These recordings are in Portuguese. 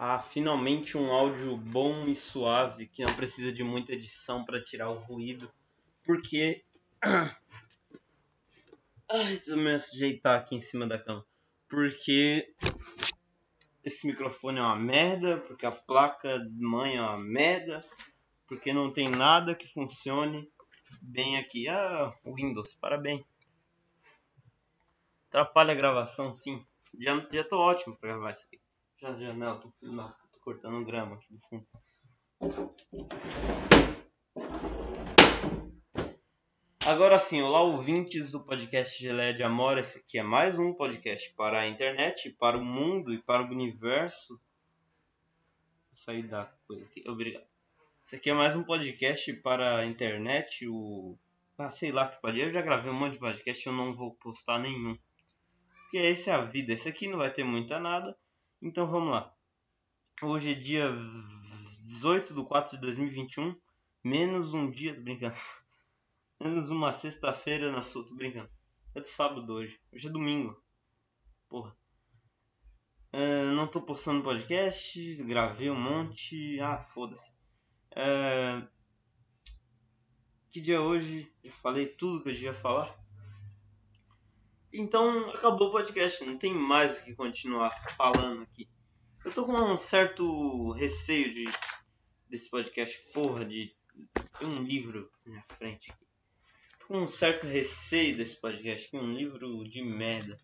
Ah, finalmente um áudio bom e suave que não precisa de muita edição para tirar o ruído. Porque. Ai, deixa eu me ajeitar aqui em cima da cama. Porque esse microfone é uma merda, porque a placa mãe é uma merda, porque não tem nada que funcione bem aqui. Ah, Windows, parabéns. Atrapalha a gravação, sim. Já, já tô ótimo pra gravar isso aqui. Já, já, não, tô, não, tô cortando grama aqui do fundo. Agora sim, olá ouvintes do podcast Geleia de Amor. Esse aqui é mais um podcast para a internet, para o mundo e para o universo. Vou sair da coisa aqui, obrigado. Esse aqui é mais um podcast para a internet, o... Ah, sei lá que pode. Eu já gravei um monte de podcast eu não vou postar nenhum. Porque essa é a vida. Esse aqui não vai ter muita nada. Então vamos lá. Hoje é dia 18 de 4 de 2021. Menos um dia. Tô brincando. Menos uma sexta-feira na sua. Tô brincando. É de sábado hoje. Hoje é domingo. Porra. Uh, não tô postando podcast. Gravei um monte. Ah, foda-se. Uh, que dia é hoje? Já falei tudo que eu devia falar. Então acabou o podcast, não tem mais o que continuar falando aqui. Eu tô com um certo receio de desse podcast, porra, de ter um livro na minha frente aqui. Tô com um certo receio desse podcast, um livro de merda.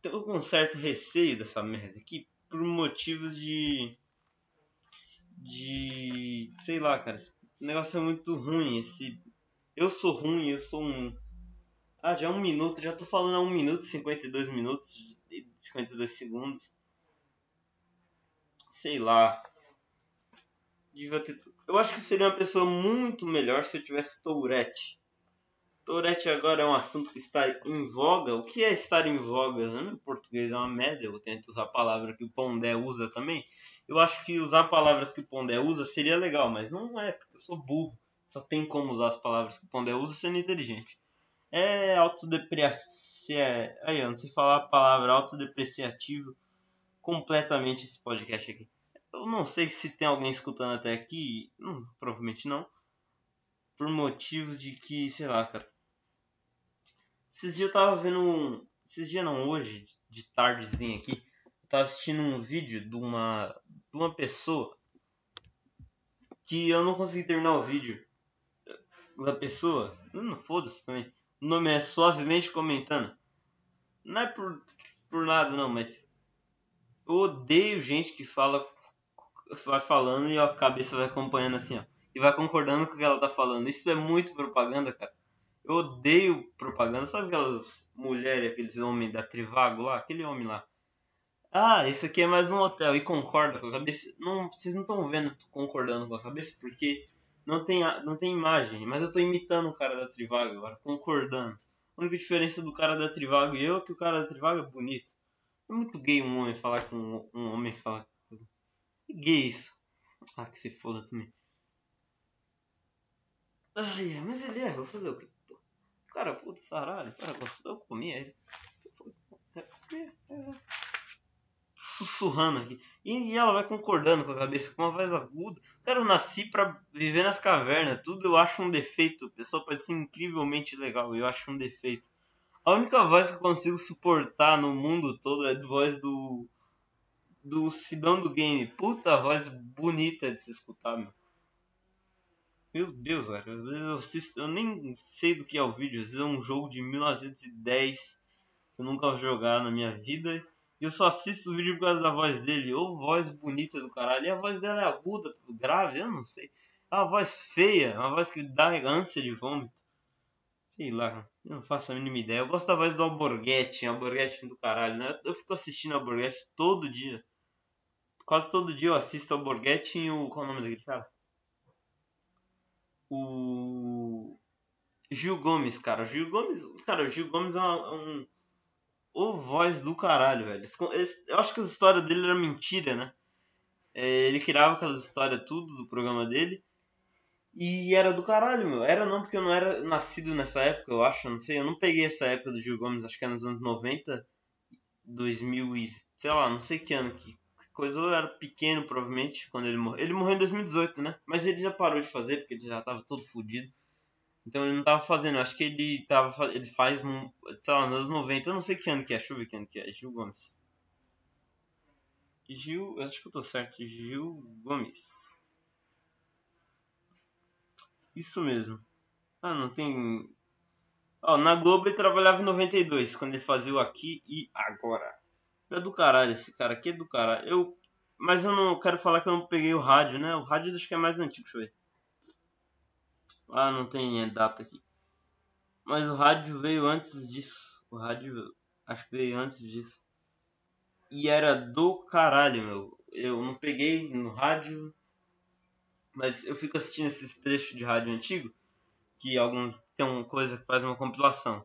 Tô com um certo receio dessa merda aqui por motivos de. de. sei lá, cara. Esse negócio é muito ruim. Esse. Eu sou ruim, eu sou um ah, já é um minuto, já tô falando há 1 minuto e 52 minutos e 52 segundos. Sei lá. Eu acho que seria uma pessoa muito melhor se eu tivesse Tourette. Tourette agora é um assunto que está em voga. O que é estar em voga? Meu português é uma merda, eu tento usar a palavra que o Pondé usa também. Eu acho que usar palavras que o Pondé usa seria legal, mas não é, porque eu sou burro. Só tem como usar as palavras que o Pondé usa sendo inteligente é autodepreciativo. É, aí, eu não sei falar a palavra autodepreciativo completamente esse podcast aqui. Eu não sei se tem alguém escutando até aqui. Hum, provavelmente não. Por motivo de que, sei lá, cara. Esses dias eu tava vendo um. Esses dias não, hoje, de tardezinha aqui. Eu tava assistindo um vídeo de uma. de uma pessoa. Que eu não consegui terminar o vídeo. Da pessoa. Não, foda-se também. O nome é Suavemente Comentando. Não é por, por nada, não, mas eu odeio gente que fala, vai falando e a cabeça vai acompanhando assim, ó. E vai concordando com o que ela tá falando. Isso é muito propaganda, cara. Eu odeio propaganda. Sabe aquelas mulheres, aqueles homens da Trivago lá? Aquele homem lá. Ah, esse aqui é mais um hotel. E concorda com a cabeça. Não, vocês não estão vendo concordando com a cabeça porque não tem, não tem imagem, mas eu tô imitando o cara da Trivago agora, concordando. A única diferença do cara da Trivago e eu é que o cara da Trivago é bonito. É muito gay um homem falar com um, homem falar com. É gay isso. Ah, que se foda também. Ai, é, mas ele é, vou fazer o quê? Cara, puta, saralho, o cara gostou, eu comi ele. É, é, é sussurrando aqui. E, ela vai concordando com a cabeça, com uma voz aguda. Cara, eu nasci para viver nas cavernas. Tudo eu acho um defeito. A pessoa pode ser incrivelmente legal. Eu acho um defeito. A única voz que eu consigo suportar no mundo todo é a voz do. Do Sidão do Game. Puta voz bonita de se escutar, meu. Meu Deus, cara. Às vezes eu, assisto, eu nem sei do que é o vídeo. Às vezes é um jogo de 1910 que eu nunca vou jogar na minha vida eu só assisto o vídeo por causa da voz dele. Ou voz bonita do caralho. E a voz dela é aguda, grave, eu não sei. É uma voz feia, uma voz que dá ânsia de vômito. Sei lá, não faço a mínima ideia. Eu gosto da voz do Alborguete, Alborguete do caralho, né? Eu fico assistindo Alborguete todo dia. Quase todo dia eu assisto Alborguete e o. Qual é o nome daquele cara? O. Gil Gomes, cara. Gil Gomes. Cara, Gil Gomes é um o voz do caralho, velho. Eu acho que a história dele era mentira, né? É, ele criava aquelas histórias tudo do programa dele. E era do caralho, meu. Era não, porque eu não era nascido nessa época, eu acho. Não sei, eu não peguei essa época do Gil Gomes, acho que é nos anos 90, 2000 e sei lá, não sei que ano que coisa, eu era pequeno provavelmente quando ele morreu. Ele morreu em 2018, né? Mas ele já parou de fazer porque ele já tava todo fodido. Então ele não tava fazendo, acho que ele tava ele faz, sei lá, nos anos 90, eu não sei que ano que é, deixa eu ver que ano que é, Gil Gomes. Gil, acho que eu tô certo, Gil Gomes. Isso mesmo. Ah, não tem. Ó, na Globo ele trabalhava em 92, quando ele fazia o Aqui e Agora. É do caralho, esse cara aqui é do caralho. Eu. Mas eu não quero falar que eu não peguei o rádio, né? O rádio acho que é mais antigo, deixa eu ver. Ah, não tem data aqui. Mas o rádio veio antes disso. O rádio acho que veio antes disso. E era do caralho, meu. Eu não peguei no rádio. Mas eu fico assistindo esses trechos de rádio antigo. Que alguns tem uma coisa que faz uma compilação.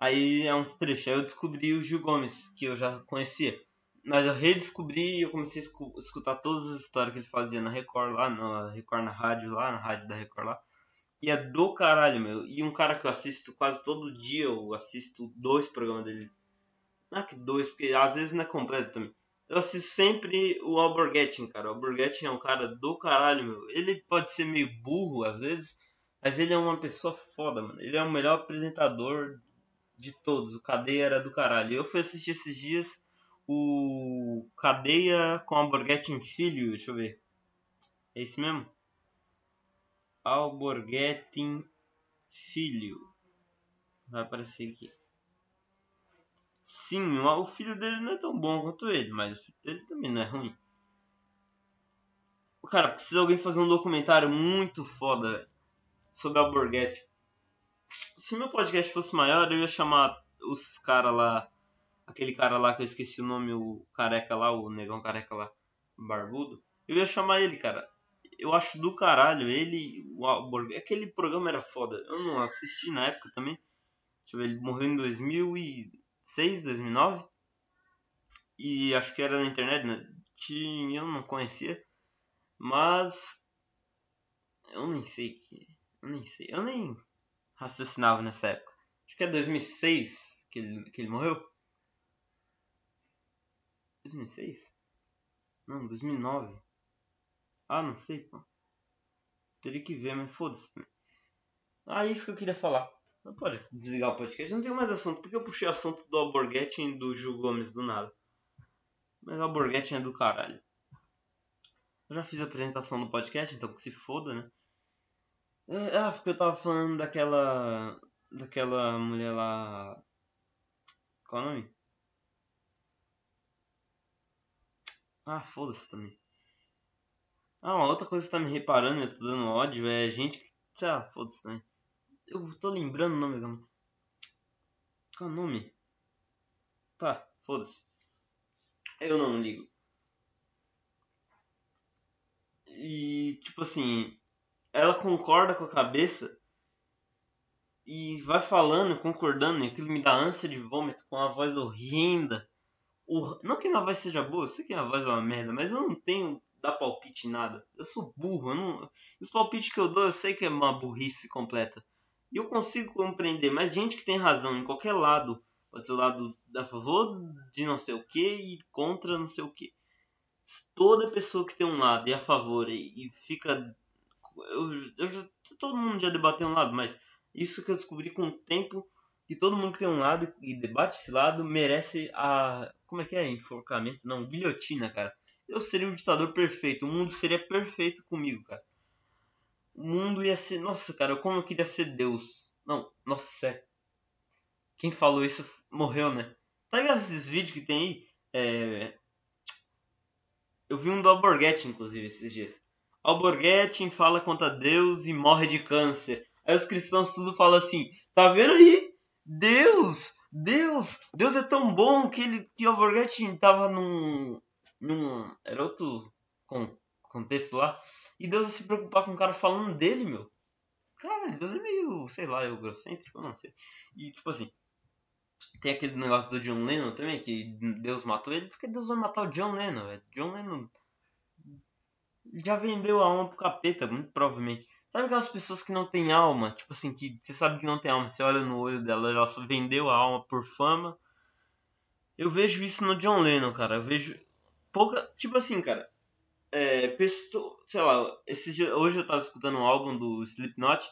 Aí é uns trechos. Aí eu descobri o Gil Gomes, que eu já conhecia. Mas eu redescobri e eu comecei a escutar todas as histórias que ele fazia na Record lá, na Record na rádio lá, na rádio da Record lá. E é do caralho, meu. E um cara que eu assisto quase todo dia, eu assisto dois programas dele. Não é que dois, porque às vezes não é completo também. Eu assisto sempre o Alborguetin, cara. O Alborguetin é um cara do caralho, meu. Ele pode ser meio burro às vezes, mas ele é uma pessoa foda, mano. Ele é o melhor apresentador de todos. O Cadeia era do caralho. Eu fui assistir esses dias o Cadeia com Alborguetin Filho, deixa eu ver. É esse mesmo? Alborguetin Filho. Vai aparecer aqui. Sim, o filho dele não é tão bom quanto ele, mas o filho dele também não é ruim. Cara, precisa alguém fazer um documentário muito foda sobre Alborguete. Se meu podcast fosse maior, eu ia chamar os caras lá. Aquele cara lá que eu esqueci o nome, o careca lá, o negão careca lá, barbudo. Eu ia chamar ele, cara eu acho do caralho. Ele, o Alborg, aquele programa era foda. Eu não assisti na época também. Deixa eu ver, ele morreu em 2006, 2009. E acho que era na internet, né? Eu não conhecia. Mas eu nem sei que, eu nem sei. Eu nem raciocinava nessa época. Acho que é 2006 que ele, que ele morreu. 2006? Não, 2009. Ah, não sei, pô. Teria que ver, mas foda-se também. Ah, isso que eu queria falar. Não pode desligar o podcast. Não tenho mais assunto, porque eu puxei o assunto do Alborguete e do Gil Gomes do nada. Mas o Alborguete é do caralho. Eu já fiz a apresentação no podcast, então que se foda, né? É, ah, porque eu tava falando daquela. Daquela mulher lá. Qual é o nome? Ah, foda-se também. Ah, uma outra coisa que tá me reparando, eu tô dando ódio, é gente que. Ah, foda-se também. Eu tô lembrando o nome da. Qual é o nome? Tá, foda-se. Eu não ligo. E, tipo assim, ela concorda com a cabeça e vai falando, concordando, e aquilo me dá ânsia de vômito com uma voz horrenda. Não que minha voz seja boa, eu sei que minha voz é uma merda, mas eu não tenho dar palpite em nada. Eu sou burro, eu não... os palpites que eu dou eu sei que é uma burrice completa. E eu consigo compreender, mas gente que tem razão em qualquer lado, pode ser o lado a favor de não sei o que e contra não sei o que. Toda pessoa que tem um lado e a favor e, e fica. Eu, eu já, todo mundo já debateu um lado, mas isso que eu descobri com o tempo que todo mundo que tem um lado e debate esse lado merece a. Como é que é? Enforcamento? Não, guilhotina, cara eu seria o ditador perfeito. O mundo seria perfeito comigo, cara. O mundo ia ser. Nossa, cara, como eu queria ser Deus. Não, nossa, é. Quem falou isso morreu, né? Tá ligado esses vídeos que tem aí? É... Eu vi um do Alborguete, inclusive, esses dias. Alborguete fala contra Deus e morre de câncer. Aí os cristãos tudo falam assim: tá vendo aí? Deus! Deus! Deus é tão bom que ele que Alborguete tava num num. Era outro contexto lá. E Deus se preocupar com o cara falando dele, meu. Cara, Deus é meio, sei lá, egocêntrico, não sei. E tipo assim. Tem aquele negócio do John Lennon também, que Deus matou ele, porque Deus vai matar o John Lennon, velho. John Lennon já vendeu a alma pro capeta, muito provavelmente. Sabe aquelas pessoas que não têm alma? Tipo assim, que você sabe que não tem alma, você olha no olho dela, ela só vendeu a alma por fama Eu vejo isso no John Lennon, cara. Eu vejo pouca. Tipo assim, cara. É, pessoa, sei lá, esse hoje eu tava escutando um álbum do Slipknot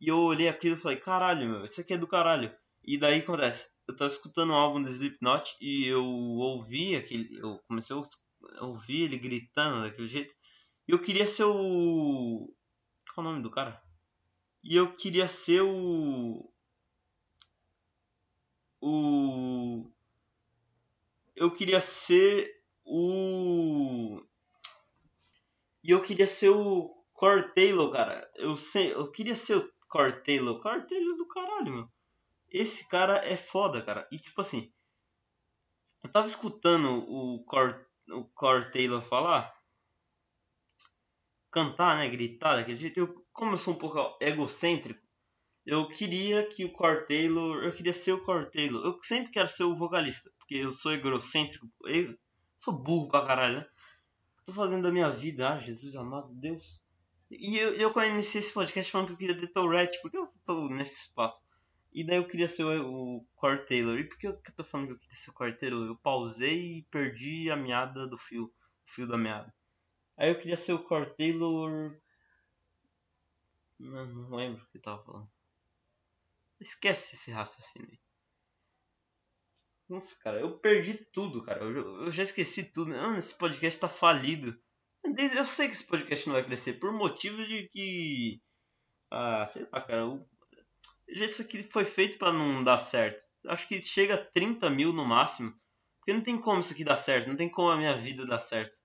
e eu olhei aquilo e falei, caralho, meu, isso aqui é do caralho. E daí acontece, eu tava escutando um álbum do Slipknot e eu ouvi aquele. Eu comecei a ouvir ele gritando daquele jeito. E eu queria ser o. Qual é o nome do cara? E eu queria ser o. O. Eu queria ser o. E eu queria ser o Core Taylor, cara. Eu, sei, eu queria ser o Core Taylor. Taylor do caralho, meu. Esse cara é foda, cara. E tipo assim. Eu tava escutando o Core, o Core Taylor falar. Cantar, né? Gritar daquele jeito. Eu, como eu sou um pouco egocêntrico, eu queria que o Core Taylor. Eu queria ser o Core Taylor. Eu sempre quero ser o vocalista. Porque eu sou egocêntrico. Sou burro pra caralho, né? tô fazendo da minha vida? Ah, Jesus amado, Deus. E eu, eu iniciei esse podcast falando que eu queria ter Tourette, porque eu tô nesse papo. E daí eu queria ser o, o Core Taylor. E por que eu, que eu tô falando que eu queria ser o Core Taylor? Eu pausei e perdi a meada do fio. O fio da meada. Aí eu queria ser o Core Taylor. Não, não lembro o que eu tava falando. Esquece esse raciocínio aí. Nossa, cara, eu perdi tudo, cara. Eu, eu já esqueci tudo. Mano, esse podcast tá falido. Eu sei que esse podcast não vai crescer por motivos de que. Ah, sei lá, cara. Eu, isso aqui foi feito para não dar certo. Acho que chega a 30 mil no máximo. Porque não tem como isso aqui dar certo. Não tem como a minha vida dar certo.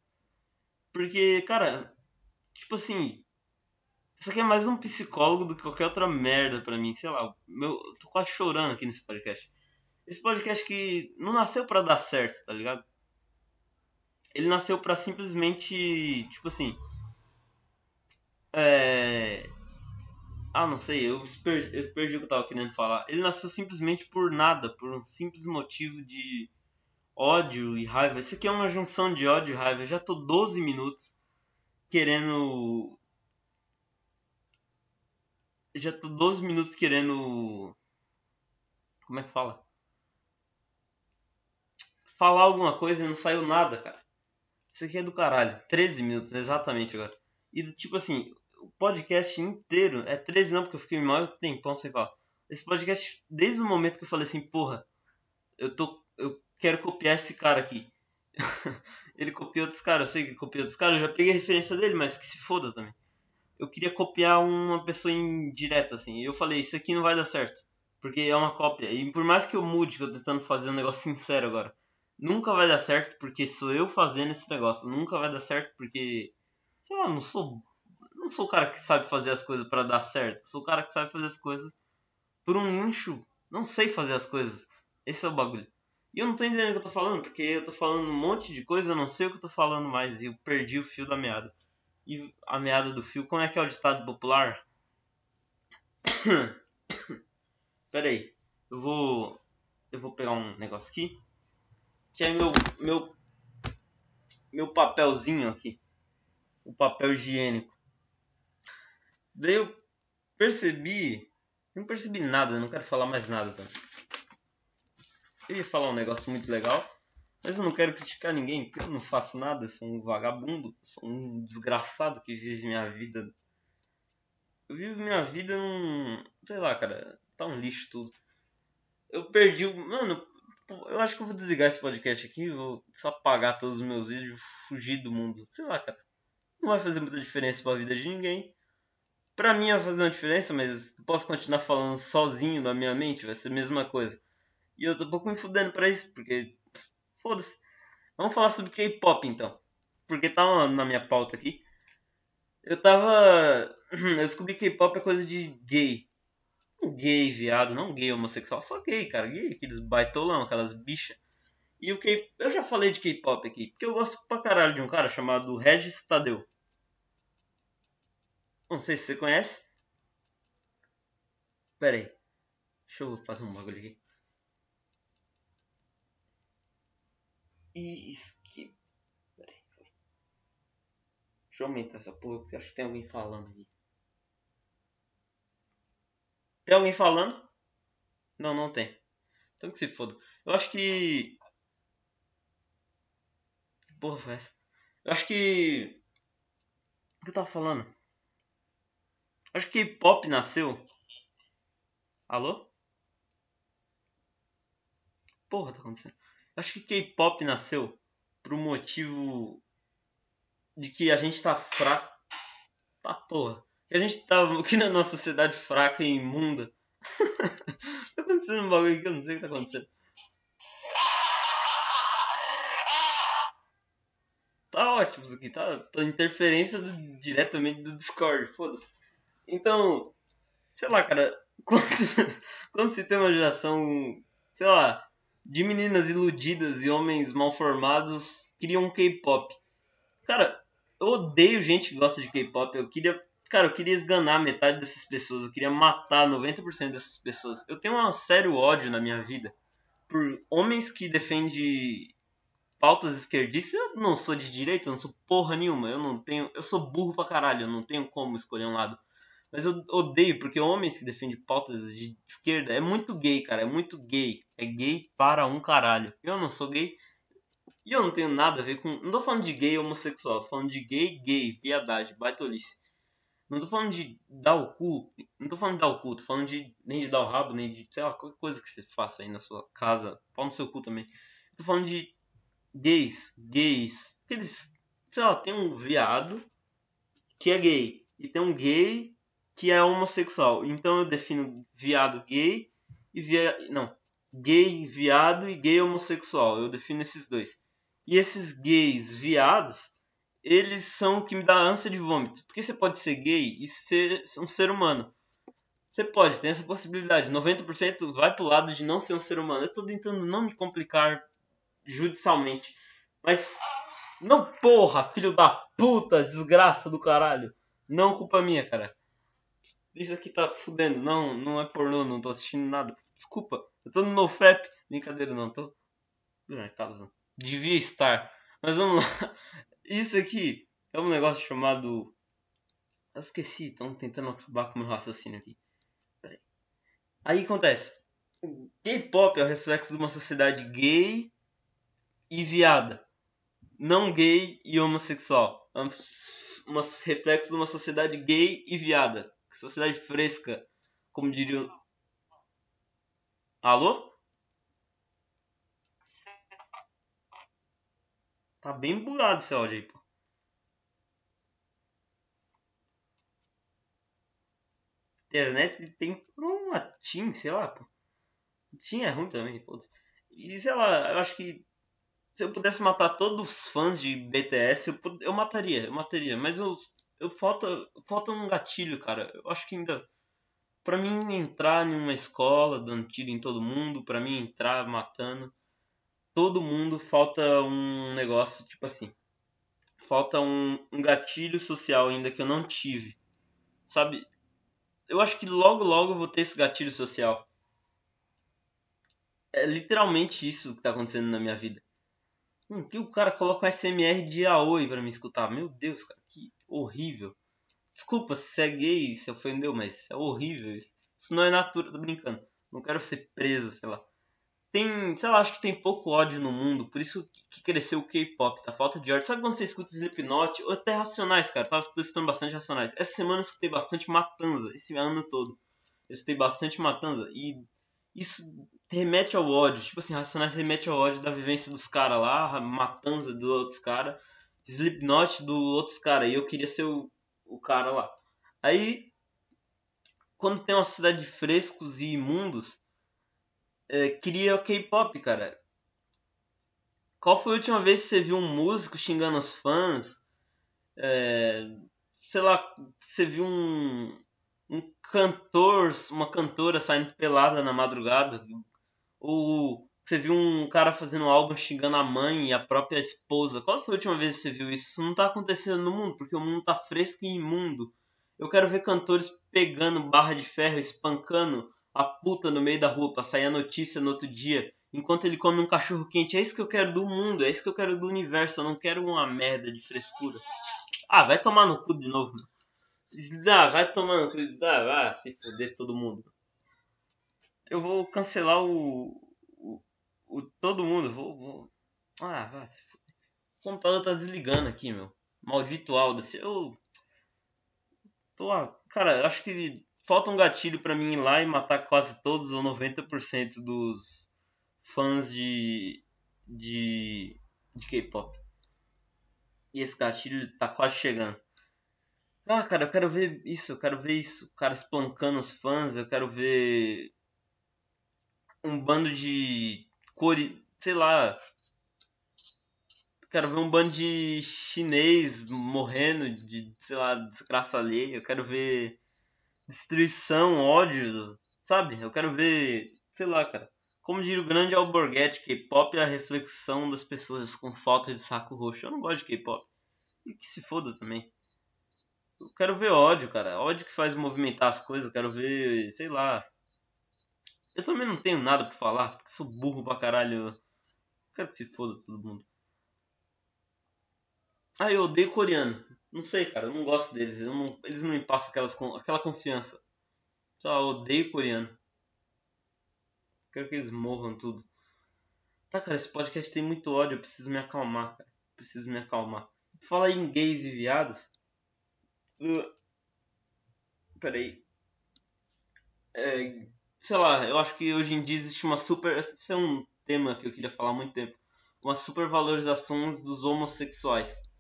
Porque, cara, tipo assim. Isso aqui é mais um psicólogo do que qualquer outra merda pra mim. Sei lá, meu, eu tô quase chorando aqui nesse podcast. Esse podcast que não nasceu para dar certo, tá ligado? Ele nasceu para simplesmente, tipo assim, é... Ah, não sei, eu perdi, eu perdi o que eu tava querendo falar. Ele nasceu simplesmente por nada, por um simples motivo de ódio e raiva. Isso aqui é uma junção de ódio e raiva. Eu já tô 12 minutos querendo. Já tô 12 minutos querendo. Como é que fala? Falar alguma coisa e não saiu nada, cara. Isso aqui é do caralho. 13 minutos, exatamente agora. E tipo assim, o podcast inteiro é 13 não, porque eu fiquei maior tempão sem falar. Esse podcast, desde o momento que eu falei assim, porra, eu tô. Eu quero copiar esse cara aqui. ele copiou outros caras, eu sei que ele copiou outros caras, eu já peguei a referência dele, mas que se foda também. Eu queria copiar uma pessoa indireta, assim. E eu falei, isso aqui não vai dar certo. Porque é uma cópia. E por mais que eu mude, que eu tô tentando fazer um negócio sincero agora nunca vai dar certo porque sou eu fazendo esse negócio. Nunca vai dar certo porque, sei lá, não sou, não sou o cara que sabe fazer as coisas para dar certo. Sou o cara que sabe fazer as coisas por um nicho. Não sei fazer as coisas. Esse é o bagulho. E eu não tô entendendo o que eu tô falando, porque eu tô falando um monte de coisa, eu não sei o que eu tô falando mais e eu perdi o fio da meada. E a meada do fio, como é que é o ditado popular? Pera aí, eu vou eu vou pegar um negócio aqui que é meu, meu, meu papelzinho aqui. O papel higiênico. Daí eu percebi. Não percebi nada, não quero falar mais nada também. Eu ia falar um negócio muito legal, mas eu não quero criticar ninguém, porque eu não faço nada, sou um vagabundo, sou um desgraçado que vive minha vida. Eu vivo minha vida num. sei lá, cara, tá um lixo tudo. Eu perdi o. Mano, eu acho que eu vou desligar esse podcast aqui, vou só apagar todos os meus vídeos, fugir do mundo. Sei lá, cara. Não vai fazer muita diferença pra vida de ninguém. Pra mim vai fazer uma diferença, mas posso continuar falando sozinho na minha mente, vai ser a mesma coisa. E eu tô um pouco me fudendo pra isso, porque. Foda-se. Vamos falar sobre K-pop então. Porque tá na minha pauta aqui. Eu tava. Eu descobri que K-pop é coisa de gay gay, viado, não gay homossexual, só gay, cara, gay, aqueles baitolão, aquelas bichas. E o que eu já falei de K-pop aqui, porque eu gosto pra caralho de um cara chamado Regis Tadeu. Não sei se você conhece. Pera aí. Deixa eu fazer um bagulho aqui. E. Pera aí. Deixa eu aumentar essa porra, porque acho que tem alguém falando aqui. Tem alguém falando? Não, não tem. Então que se foda. Eu acho que porra foi essa? Eu acho que. O que eu tava falando? Acho que K-pop nasceu. Alô? Porra, tá acontecendo. Acho que K-pop nasceu por um motivo de que a gente tá fraco. Tá porra. Que a gente tá aqui na nossa sociedade fraca e imunda. tá acontecendo um bagulho aqui, eu não sei o que tá acontecendo. Tá ótimo isso aqui, tá? tá interferência do, diretamente do Discord, foda-se. Então, sei lá, cara, quando, quando se tem uma geração, sei lá, de meninas iludidas e homens mal formados criam um K-pop. Cara, eu odeio gente que gosta de K-pop. Eu queria, cara, eu queria esganar metade dessas pessoas. Eu queria matar 90% dessas pessoas. Eu tenho um sério ódio na minha vida por homens que defendem pautas esquerdistas. Eu não sou de direita, eu não sou porra nenhuma. Eu não tenho, eu sou burro pra caralho. Eu não tenho como escolher um lado. Mas eu odeio, porque homens que defendem pautas de esquerda é muito gay, cara. É muito gay. É gay para um caralho. Eu não sou gay. E eu não tenho nada a ver com. Não tô falando de gay homossexual. Tô falando de gay, gay, piedade, baitolice. Não tô falando de dar o cu. Não tô falando de dar o cu. Tô falando de nem de dar o rabo, nem de, sei lá, qualquer coisa que você faça aí na sua casa. Pau no seu cu também. Tô falando de gays, gays. Eles, sei lá, tem um viado que é gay. E tem um gay que é homossexual. Então eu defino viado gay e via... não, gay viado e gay homossexual. Eu defino esses dois. E esses gays viados, eles são o que me dá ânsia de vômito. Porque você pode ser gay e ser um ser humano. Você pode, tem essa possibilidade. 90% vai pro lado de não ser um ser humano. Eu tô tentando não me complicar judicialmente. Mas. Não, porra, filho da puta, desgraça do caralho. Não culpa minha, cara. Isso aqui tá fudendo. Não, não é pornô, não tô assistindo nada. Desculpa, eu tô no NoFap. Brincadeira, não, tô. Devia estar. Mas vamos lá. Isso aqui é um negócio chamado. Eu esqueci, estão tentando acabar com o meu raciocínio aqui. Peraí. Aí acontece. K-pop é o reflexo de uma sociedade gay e viada. Não gay e homossexual. É um reflexo de uma sociedade gay e viada. Sociedade fresca, como diria. Alô? Tá bem bugado esse áudio aí, pô. Internet tem um latim, sei lá, pô. Tinha é ruim também, pô. E sei lá, eu acho que se eu pudesse matar todos os fãs de BTS, eu, eu mataria, eu mataria. Mas eu eu falta, falta um gatilho, cara. Eu acho que ainda. Pra mim entrar em uma escola dando tiro em todo mundo, pra mim entrar matando todo mundo, falta um negócio tipo assim. Falta um, um gatilho social ainda que eu não tive. Sabe? Eu acho que logo logo eu vou ter esse gatilho social. É literalmente isso que tá acontecendo na minha vida. Hum, que o cara coloca um SMR de Aoi pra me escutar. Meu Deus, cara horrível. Desculpa se é gay se ofendeu, mas é horrível isso. Isso não é natural, tô brincando. Não quero ser preso, sei lá. Tem, sei lá, acho que tem pouco ódio no mundo, por isso que cresceu o K-pop, tá? Falta de ódio. Sabe quando você escuta Slipknot? Ou até Racionais, cara. Tava escutando bastante Racionais. Essa semana eu escutei bastante Matanza, esse ano todo. Eu escutei bastante Matanza. E isso remete ao ódio. Tipo assim, Racionais remete ao ódio da vivência dos caras lá, Matanza dos outros caras. Slipknot do outros caras. E eu queria ser o, o cara lá. Aí, quando tem uma cidade de frescos e imundos, é, queria o K-pop, cara. Qual foi a última vez que você viu um músico xingando os fãs? É, sei lá, você viu um, um cantor, uma cantora saindo pelada na madrugada? Ou você viu um cara fazendo álbum xingando a mãe e a própria esposa. Qual foi a última vez que você viu isso? Isso não tá acontecendo no mundo, porque o mundo tá fresco e imundo. Eu quero ver cantores pegando barra de ferro, espancando a puta no meio da rua pra sair a notícia no outro dia, enquanto ele come um cachorro quente. É isso que eu quero do mundo, é isso que eu quero do universo. Eu não quero uma merda de frescura. Ah, vai tomar no cu de novo. Ah, vai tomar no cu. Ah, vai se foder todo mundo. Eu vou cancelar o, o todo mundo. Vou, vou... Ah, vai. O computador tá desligando aqui, meu. Maldito Audacy. Eu. Tô. Cara, eu acho que falta um gatilho para mim ir lá e matar quase todos ou 90% dos fãs de. de. de K-pop. E esse gatilho tá quase chegando. Ah, cara, eu quero ver isso, eu quero ver isso. O cara espancando os fãs, eu quero ver. Um bando de. Core... sei lá, quero ver um bando de chinês morrendo de, sei lá, desgraça alheia. Eu quero ver destruição, ódio, sabe? Eu quero ver, sei lá, cara. Como diria o grande Alborguete, K-pop é a reflexão das pessoas com falta de saco roxo. Eu não gosto de K-pop. E que se foda também. Eu quero ver ódio, cara. Ódio que faz movimentar as coisas. Eu quero ver, sei lá. Eu também não tenho nada pra falar, porque sou burro pra caralho. Eu quero que se foda todo mundo. Ah, eu odeio coreano. Não sei, cara, eu não gosto deles. Não, eles não me passam aquelas, aquela confiança. Só eu odeio coreano. Quero que eles morram tudo. Tá, cara, esse podcast tem muito ódio. Eu preciso me acalmar, cara. Preciso me acalmar. Fala em gays e viados. Uh, peraí. É, sei lá, eu acho que hoje em dia existe uma super. Esse é um tema que eu queria falar há muito tempo. Uma supervalorização dos homossexuais.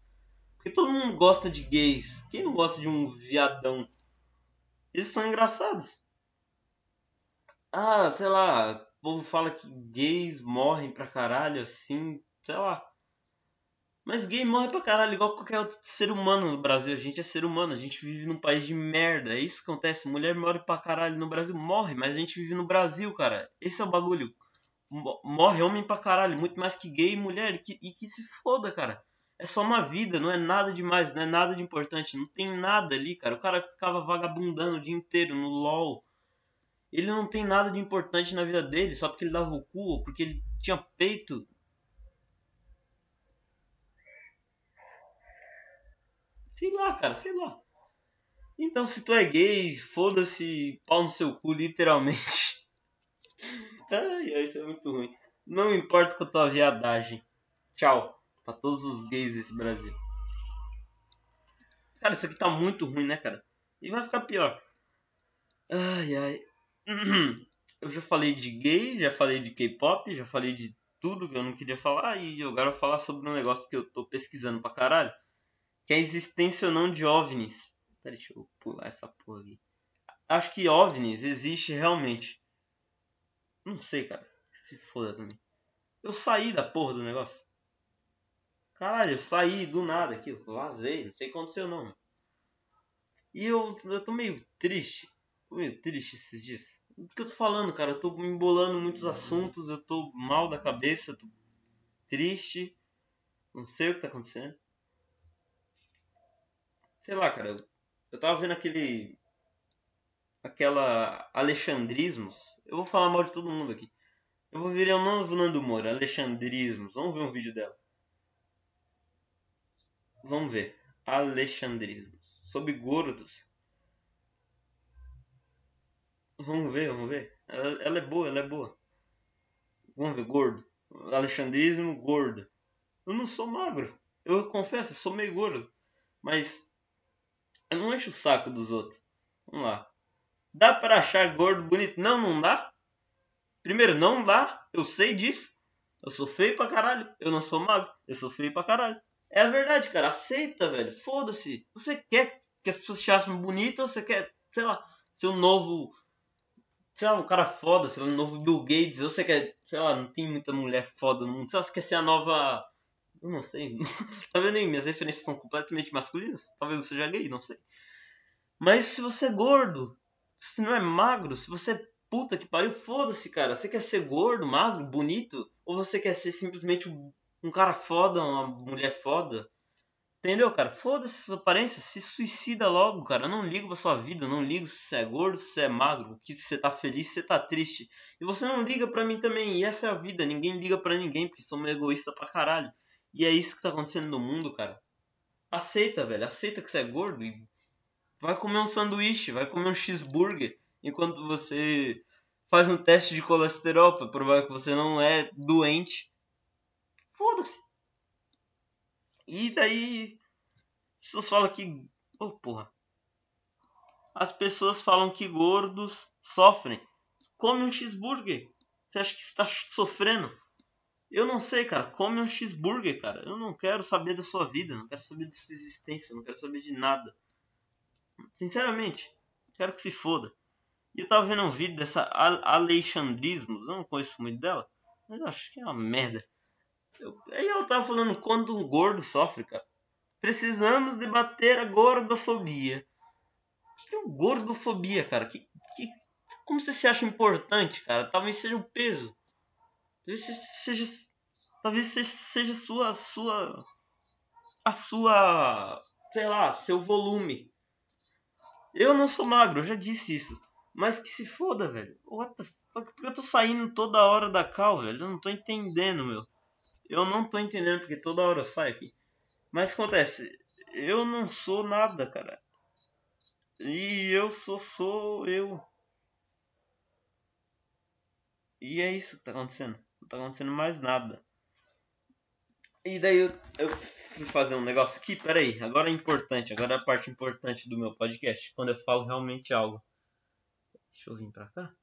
Porque todo mundo gosta de gays. Quem não gosta de um viadão? Eles são engraçados. Ah, sei lá, o povo fala que gays morrem pra caralho assim, sei lá. Mas gay morre pra caralho igual qualquer outro ser humano no Brasil. A gente é ser humano, a gente vive num país de merda. É isso que acontece. Mulher morre pra caralho no Brasil, morre, mas a gente vive no Brasil, cara. Esse é o bagulho. Morre homem pra caralho, muito mais que gay e mulher. E que, e que se foda, cara é só uma vida, não é nada demais, não é nada de importante, não tem nada ali, cara. O cara ficava vagabundando o dia inteiro no LOL. Ele não tem nada de importante na vida dele, só porque ele dava o cu ou porque ele tinha peito. Sei lá, cara, sei lá. Então, se tu é gay, foda-se pau no seu cu, literalmente. Ai, isso é muito ruim. Não importa com a tua viadagem. Tchau. Pra todos os gays desse Brasil. Cara, isso aqui tá muito ruim, né, cara? E vai ficar pior. Ai, ai. Eu já falei de gays, já falei de K-pop, já falei de tudo que eu não queria falar. E agora eu vou falar sobre um negócio que eu tô pesquisando pra caralho. Que é a existência ou não de OVNIs. Pera, deixa eu pular essa porra aqui. Acho que OVNIs existe realmente. Não sei, cara. Se foda também. Eu saí da porra do negócio. Caralho, eu saí do nada aqui, eu vazei, não sei o que aconteceu não. E eu, eu tô meio triste, tô meio triste esses dias. O que eu tô falando, cara? Eu tô embolando muitos assuntos, eu tô mal da cabeça, tô triste, não sei o que tá acontecendo. Sei lá, cara, eu, eu tava vendo aquele. aquela Alexandrismos. Eu vou falar mal de todo mundo aqui. Eu vou virar um novo Nando Moura, Alexandrismos. Vamos ver um vídeo dela. Vamos ver. Alexandrismos. Sobre gordos. Vamos ver, vamos ver. Ela, ela, é boa, ela é boa. Vamos ver, gordo. Alexandrismo, gordo. Eu não sou magro. Eu confesso, sou meio gordo. Mas eu não encho o saco dos outros. Vamos lá. Dá para achar gordo bonito? Não, não dá. Primeiro, não dá. Eu sei disso. Eu sou feio pra caralho. Eu não sou magro. Eu sou feio pra caralho. É a verdade, cara. Aceita, velho. Foda-se. Você quer que as pessoas te achem bonito ou você quer, sei lá, ser um novo. Sei lá, um cara foda, sei lá, um novo Bill Gates. Você quer, sei lá, não tem muita mulher foda no mundo. Sei lá, você quer ser a nova. Eu não sei. tá vendo aí? Minhas referências são completamente masculinas. Talvez eu seja gay, não sei. Mas se você é gordo, se não é magro, se você é puta que pariu, foda-se, cara. Você quer ser gordo, magro, bonito? Ou você quer ser simplesmente um um cara foda, uma mulher foda. Entendeu, cara? Foda-se sua aparência, se suicida logo, cara. Eu não ligo pra sua vida, não ligo se você é gordo, se você é magro, que se você tá feliz, se você tá triste. E você não liga pra mim também, e essa é a vida, ninguém liga pra ninguém, porque somos egoístas pra caralho. E é isso que tá acontecendo no mundo, cara. Aceita, velho, aceita que você é gordo e vai comer um sanduíche, vai comer um cheeseburger, enquanto você faz um teste de colesterol pra provar que você não é doente Foda-se. E daí. Pessoas falam que. Oh, porra. As pessoas falam que gordos sofrem. Come um cheeseburger. Você acha que está sofrendo? Eu não sei, cara. Come um cheeseburger, cara. Eu não quero saber da sua vida. Não quero saber da sua existência. Não quero saber de nada. Sinceramente. Quero que se foda. E eu tava vendo um vídeo dessa Alexandrismos. Eu não conheço muito dela. Mas acho que é uma merda. Aí ela tava falando quando um gordo sofre, cara. Precisamos debater a gordofobia. O que é gordofobia, cara? Que, que, como você se acha importante, cara? Talvez seja um peso. Talvez seja. Talvez seja sua. sua. A sua. Sei lá, seu volume. Eu não sou magro, eu já disse isso. Mas que se foda, velho. What the fuck? Porque eu tô saindo toda hora da cal, velho? Eu não tô entendendo, meu. Eu não tô entendendo porque toda hora eu saio aqui. Mas acontece, eu não sou nada, cara. E eu sou sou eu. E é isso que tá acontecendo. Não tá acontecendo mais nada. E daí eu, eu fui fazer um negócio aqui, peraí, agora é importante, agora é a parte importante do meu podcast, quando eu falo realmente algo. Deixa eu vir pra cá.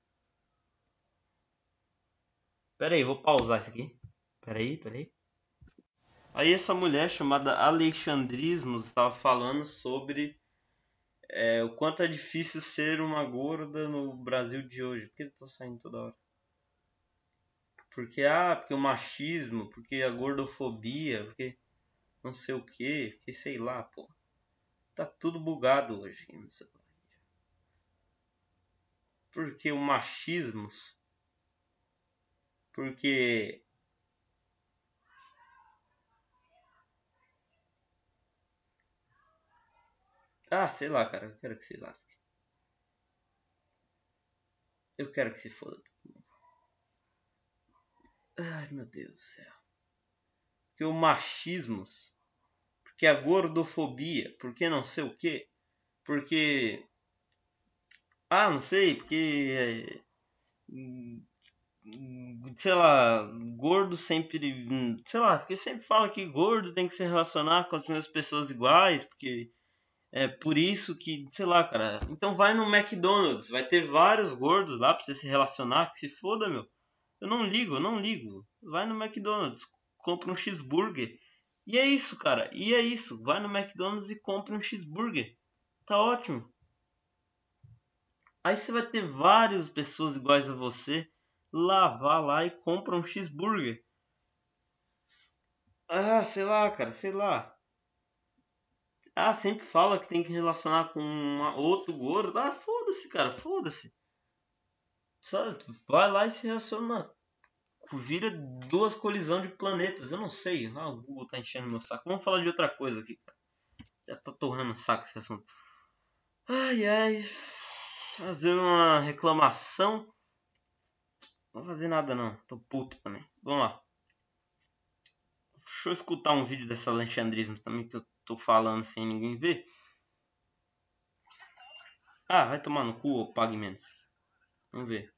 Peraí, vou pausar isso aqui. Peraí, peraí. Aí essa mulher chamada Alexandrismos estava falando sobre é, o quanto é difícil ser uma gorda no Brasil de hoje. Por que eu tô saindo toda hora? Porque, ah, porque o machismo, porque a gordofobia, porque não sei o que, porque sei lá, pô. Tá tudo bugado hoje Porque o machismo, porque Ah, sei lá, cara. Eu quero que se lasque. Eu quero que se foda Ai, meu Deus do céu. Porque o machismo. Porque a gordofobia. Porque não sei o que. Porque. Ah, não sei. Porque. Sei lá, gordo sempre. Sei lá, porque sempre fala que gordo tem que se relacionar com as mesmas pessoas iguais. Porque é por isso que, sei lá, cara. Então vai no McDonald's, vai ter vários gordos lá pra você se relacionar, que se foda, meu. Eu não ligo, eu não ligo. Vai no McDonald's, compra um cheeseburger. E é isso, cara. E é isso. Vai no McDonald's e compra um cheeseburger. Tá ótimo. Aí você vai ter várias pessoas iguais a você. Lá, vá lá e compra um cheeseburger. Ah, sei lá, cara, sei lá. Ah, sempre fala que tem que relacionar com uma, outro gordo. Ah, foda-se, cara, foda-se. Sabe? Vai lá e se relaciona. Vira duas colisão de planetas. Eu não sei. Ah, o Google tá enchendo meu saco. Vamos falar de outra coisa aqui, cara. Já tá torrando o saco esse assunto. Ai, ai. Fazer uma reclamação. Não vou fazer nada não. Tô puto também. Vamos lá. Deixa eu escutar um vídeo dessa Alexandrismo também que eu tô falando sem ninguém ver. Ah, vai tomar no cu ou pague menos. Vamos ver.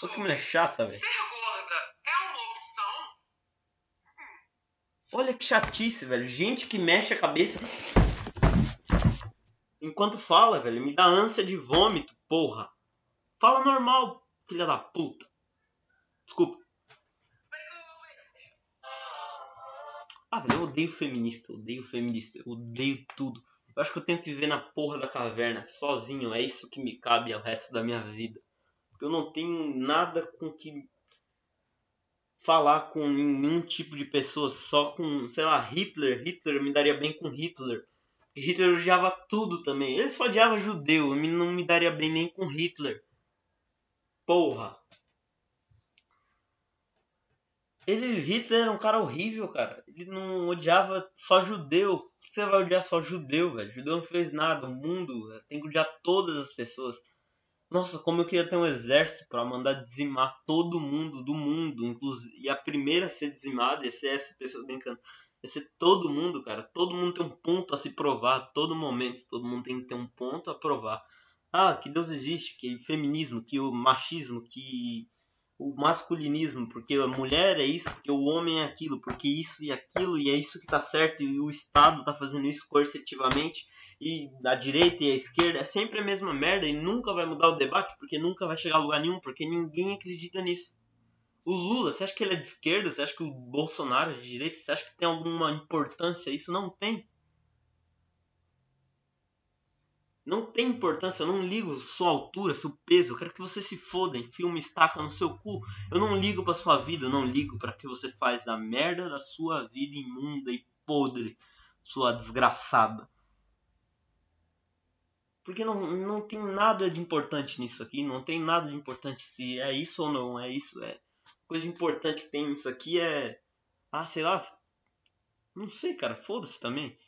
Olha que mulher chata, velho. Ser gorda é uma opção? Olha que chatice, velho. Gente que mexe a cabeça enquanto fala, velho. Me dá ânsia de vômito, porra. Fala normal, filha da puta. Ah, velho, eu odeio feminista, odeio feminista, odeio tudo. Eu acho que eu tenho que viver na porra da caverna, sozinho, é isso que me cabe ao resto da minha vida. Porque eu não tenho nada com que falar com nenhum tipo de pessoa, só com, sei lá, Hitler. Hitler me daria bem com Hitler. Hitler odiava tudo também. Ele só odiava judeu, não me daria bem nem com Hitler. Porra. Ele, Hitler era um cara horrível, cara. Ele não odiava só judeu. Por que você vai odiar só judeu, velho? Judeu não fez nada. O mundo tem que odiar todas as pessoas. Nossa, como eu queria ter um exército para mandar dizimar todo mundo do mundo, inclusive. E a primeira a ser dizimada ia ser essa pessoa brincando. Ia ser todo mundo, cara. Todo mundo tem um ponto a se provar a todo momento. Todo mundo tem que ter um ponto a provar. Ah, que Deus existe, que feminismo, que o machismo, que o masculinismo, porque a mulher é isso, porque o homem é aquilo, porque isso e aquilo, e é isso que tá certo, e o Estado tá fazendo isso coercitivamente, e a direita e a esquerda é sempre a mesma merda e nunca vai mudar o debate, porque nunca vai chegar a lugar nenhum, porque ninguém acredita nisso. O Lula, você acha que ele é de esquerda? Você acha que o Bolsonaro é de direita? Você acha que tem alguma importância? Isso não tem. Não tem importância, eu não ligo sua altura, seu peso, eu quero que você se foda, enfie uma estaca no seu cu. Eu não ligo pra sua vida, eu não ligo para que você faz da merda da sua vida imunda e podre, sua desgraçada. Porque não, não tem nada de importante nisso aqui, não tem nada de importante se é isso ou não é isso. É coisa importante que tem nisso aqui é. Ah, sei lá. Não sei, cara, foda-se também.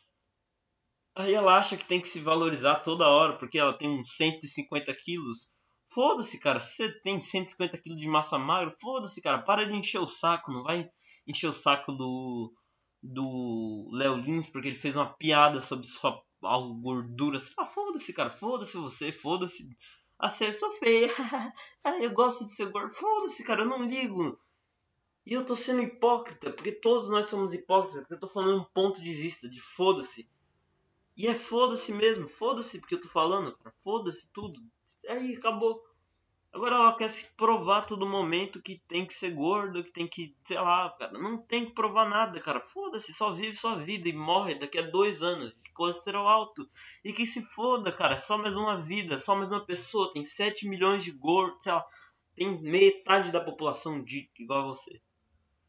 Aí ela acha que tem que se valorizar toda hora porque ela tem uns 150 quilos. Foda-se, cara. Você tem 150 quilos de massa magra, foda-se, cara. Para de encher o saco. Não vai encher o saco do do Léo Lins porque ele fez uma piada sobre sua gordura. Foda-se, cara. Foda-se você. Foda-se. Ah, eu sou feia. ah, eu gosto de ser gordo. Foda-se, cara. Eu não ligo. E eu tô sendo hipócrita porque todos nós somos hipócritas. Porque eu tô falando um ponto de vista de foda-se. E é foda-se mesmo, foda-se porque eu tô falando, cara. Foda-se tudo. Aí acabou. Agora ela quer se provar todo momento que tem que ser gordo, que tem que, sei lá, cara. Não tem que provar nada, cara. Foda-se, só vive sua vida e morre daqui a dois anos de colesterol alto. E que se foda, cara. É só mais uma vida, só mais uma pessoa. Tem 7 milhões de gordos, sei lá. Tem metade da população de igual a você.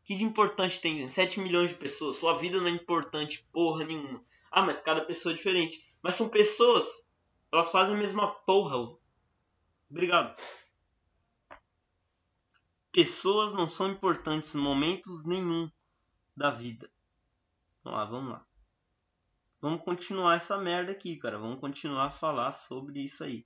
Que de importante tem 7 milhões de pessoas? Sua vida não é importante porra nenhuma. Ah, mas cada pessoa é diferente. Mas são pessoas. Elas fazem a mesma porra. Obrigado. Pessoas não são importantes em momentos nenhum da vida. Vamos lá, vamos lá. Vamos continuar essa merda aqui, cara. Vamos continuar a falar sobre isso aí.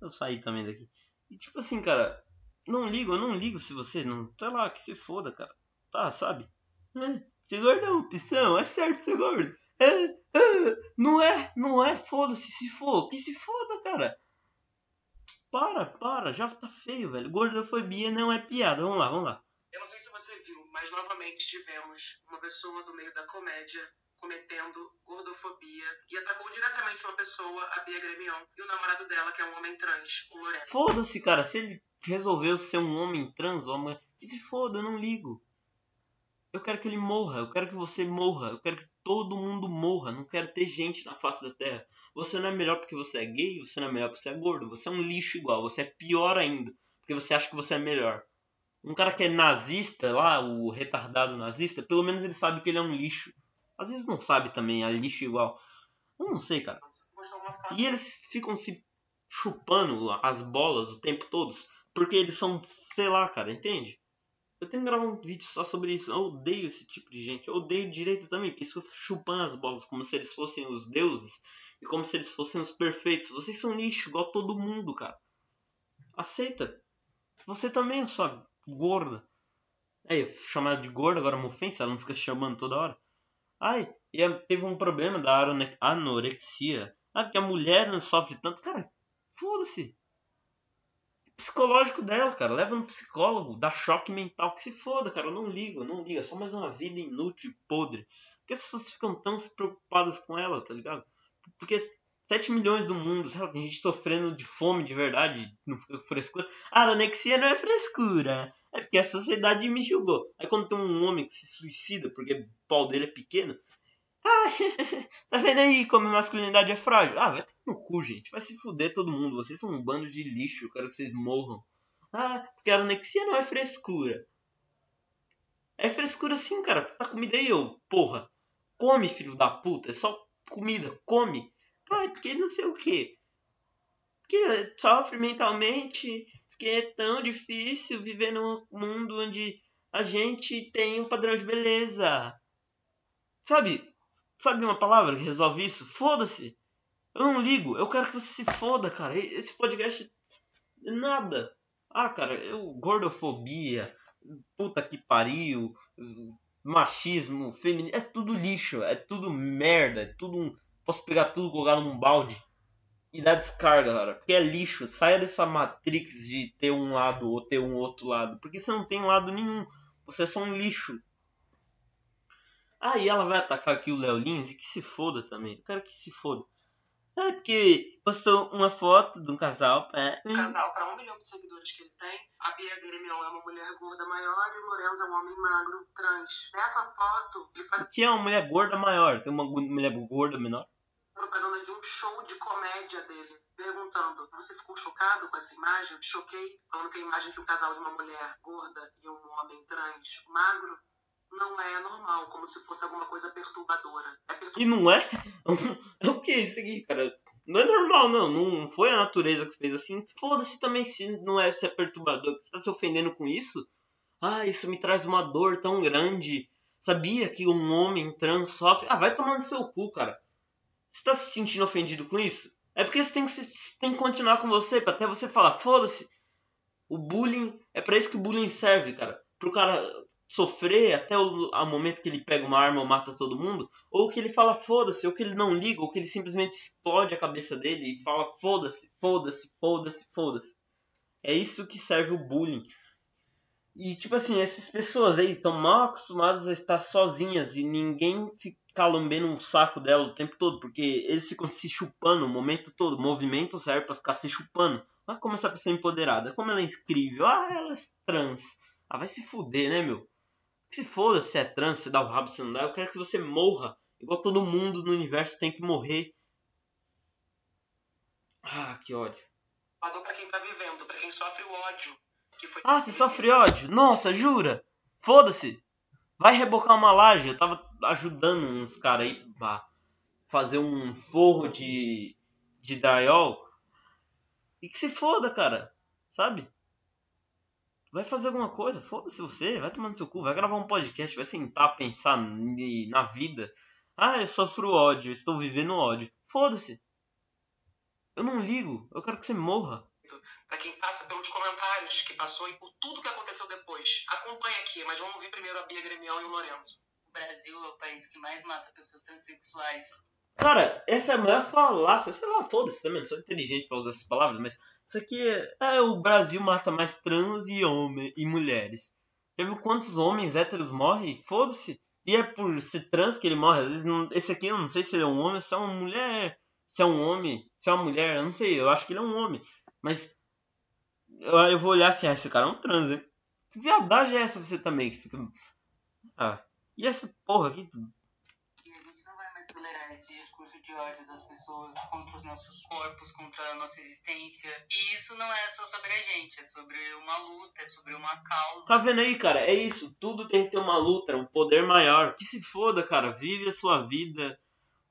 Eu saí também daqui. E tipo assim, cara, não ligo, eu não ligo se você não. Sei lá, que se foda, cara. Tá, sabe? É, ser gordo é uma opção, é certo ser gordo. É, é, não é, não é, foda-se, se for, que se foda, cara. Para, para, já tá feio, velho. Gordofobia não é piada. Vamos lá, vamos lá. Eu não sei se você viu, mas novamente tivemos uma pessoa do meio da comédia cometendo gordofobia e atacou diretamente uma pessoa, a Bia Gremion, e o namorado dela, que é um homem trans, o. Foda-se, cara. Se ele resolveu ser um homem trans, homem, que se foda, eu não ligo. Eu quero que ele morra, eu quero que você morra, eu quero que todo mundo morra, não quero ter gente na face da terra. Você não é melhor porque você é gay, você não é melhor porque você é gordo, você é um lixo igual, você é pior ainda, porque você acha que você é melhor. Um cara que é nazista, lá, o retardado nazista, pelo menos ele sabe que ele é um lixo. Às vezes não sabe também, é lixo igual. Eu não sei, cara. E eles ficam se chupando as bolas o tempo todo, porque eles são, sei lá, cara, entende? Eu tenho que gravar um vídeo só sobre isso. Eu odeio esse tipo de gente. Eu odeio direito também, porque isso chupando as bolas como se eles fossem os deuses e como se eles fossem os perfeitos. Vocês são lixo, igual todo mundo, cara. Aceita. Você também, sua gorda. É, chamar de gorda agora uma ofensa, ela não fica chamando toda hora. Ai, e teve um problema da anorexia. Ah, porque a mulher não sofre tanto. Cara, foda-se psicológico dela, cara. Leva no psicólogo, dá choque mental, que se foda, cara. Eu não ligo, não liga. É só mais uma vida inútil e podre. Por que as pessoas ficam tão preocupadas com ela, tá ligado? Porque 7 milhões do mundo, sabe? Tem gente sofrendo de fome de verdade, não frescura. Ah, a anexia não é frescura. É porque a sociedade me julgou. Aí quando tem um homem que se suicida porque o pau dele é pequeno, ah, tá vendo aí como a masculinidade é frágil? Ah, vai ter no cu, gente. Vai se fuder todo mundo. Vocês são um bando de lixo. Eu quero que vocês morram. Ah, porque a anexia não é frescura. É frescura sim, cara. Tá comida aí, ô porra. Come, filho da puta. É só comida. Come. Ah, porque não sei o que. Porque sofre mentalmente. Porque é tão difícil viver num mundo onde a gente tem um padrão de beleza. Sabe? Sabe uma palavra que resolve isso? Foda-se. Eu não ligo. Eu quero que você se foda, cara. Esse podcast. Nada. Ah, cara, eu. Gordofobia. Puta que pariu. Machismo, feminismo. É tudo lixo. É tudo merda. É tudo um. Posso pegar tudo colocar num balde. e dá descarga, cara. Porque é lixo. Saia dessa matrix de ter um lado ou ter um outro lado. Porque você não tem lado nenhum. Você é só um lixo. Aí ela vai atacar aqui o Léo Lins e que se foda também. Eu quero que se foda. É porque postou uma foto de um casal. É, Um casal para um milhão de seguidores que ele tem. A Bia Gremion é uma mulher gorda maior e o Lorenzo é um homem magro, trans. Nessa foto, ele faz O que é uma mulher gorda maior? Tem uma mulher gorda menor? propaganda de um show de comédia dele, perguntando: Você ficou chocado com essa imagem? Eu choquei, falando que a imagem de um casal de uma mulher gorda e um homem trans magro não é normal, como se fosse alguma coisa perturbadora. É E não é? É o que isso aqui, cara? Não é normal, não. Não foi a natureza que fez assim. Foda-se também se não é, se é perturbador. Você tá se ofendendo com isso? Ah, isso me traz uma dor tão grande. Sabia que um homem trans sofre? Ah, vai tomar no seu cu, cara. Você tá se sentindo ofendido com isso? É porque você tem que, se- tem que continuar com você, pra até você falar, foda-se. O bullying, é pra isso que o bullying serve, cara. Pro cara sofrer até o, momento que ele pega uma arma ou mata todo mundo, ou que ele fala foda-se, ou que ele não liga, ou que ele simplesmente explode a cabeça dele e fala foda-se, foda-se, foda-se, foda-se. É isso que serve o bullying. E tipo assim, essas pessoas aí estão mal acostumadas a estar sozinhas e ninguém ficar lambendo um saco dela o tempo todo, porque eles ficam se chupando o momento todo. O movimento serve pra ficar se chupando. Olha como essa pessoa é empoderada, como ela é incrível. Ah, ela é trans. Ah, vai se fuder, né, meu? Que se foda se é trans, se dá o rabo, se não dá. Eu quero que você morra. Igual todo mundo no universo tem que morrer. Ah, que ódio. pra quem tá vivendo, pra quem sofre o ódio. Foi Ah, você sofre ódio? Nossa, jura? Foda-se. Vai rebocar uma laje. Eu tava ajudando uns caras aí a fazer um forro de, de drywall. E que se foda, cara. Sabe? Vai fazer alguma coisa, foda-se você, vai tomar no seu cu, vai gravar um podcast, vai sentar, pensar na vida. Ah, eu sofro ódio, estou vivendo ódio. Foda-se. Eu não ligo, eu quero que você morra. Pra quem passa pelos comentários que passou e por tudo que aconteceu depois. Acompanha aqui, mas vamos ouvir primeiro a Bia Gremião e o Lorenzo. O Brasil é o país que mais mata pessoas transexuais. Cara, essa é a maior falácia. Sei lá, foda-se também, não sou inteligente pra usar essas palavras, mas isso aqui é. o Brasil mata mais trans e homem e mulheres. Já viu quantos homens héteros morrem? Foda-se. E é por ser trans que ele morre. Às vezes, não- esse aqui eu não sei se ele é um homem ou se é uma mulher. Se é um homem, se é uma mulher, eu não sei. Eu acho que ele é um homem. Mas eu, eu vou olhar assim, ah, esse cara é um trans, hein? Que viadagem é essa você também? Que fica. Ah. E essa porra aqui? E a gente não vai mais tolerar esse discurso de ódio das pessoas contra os nossos corpos, contra a nossa existência. E isso não é só sobre a gente, é sobre uma luta, é sobre uma causa. Tá vendo aí, cara? É isso. Tudo tem que ter uma luta, um poder maior. Que se foda, cara. Vive a sua vida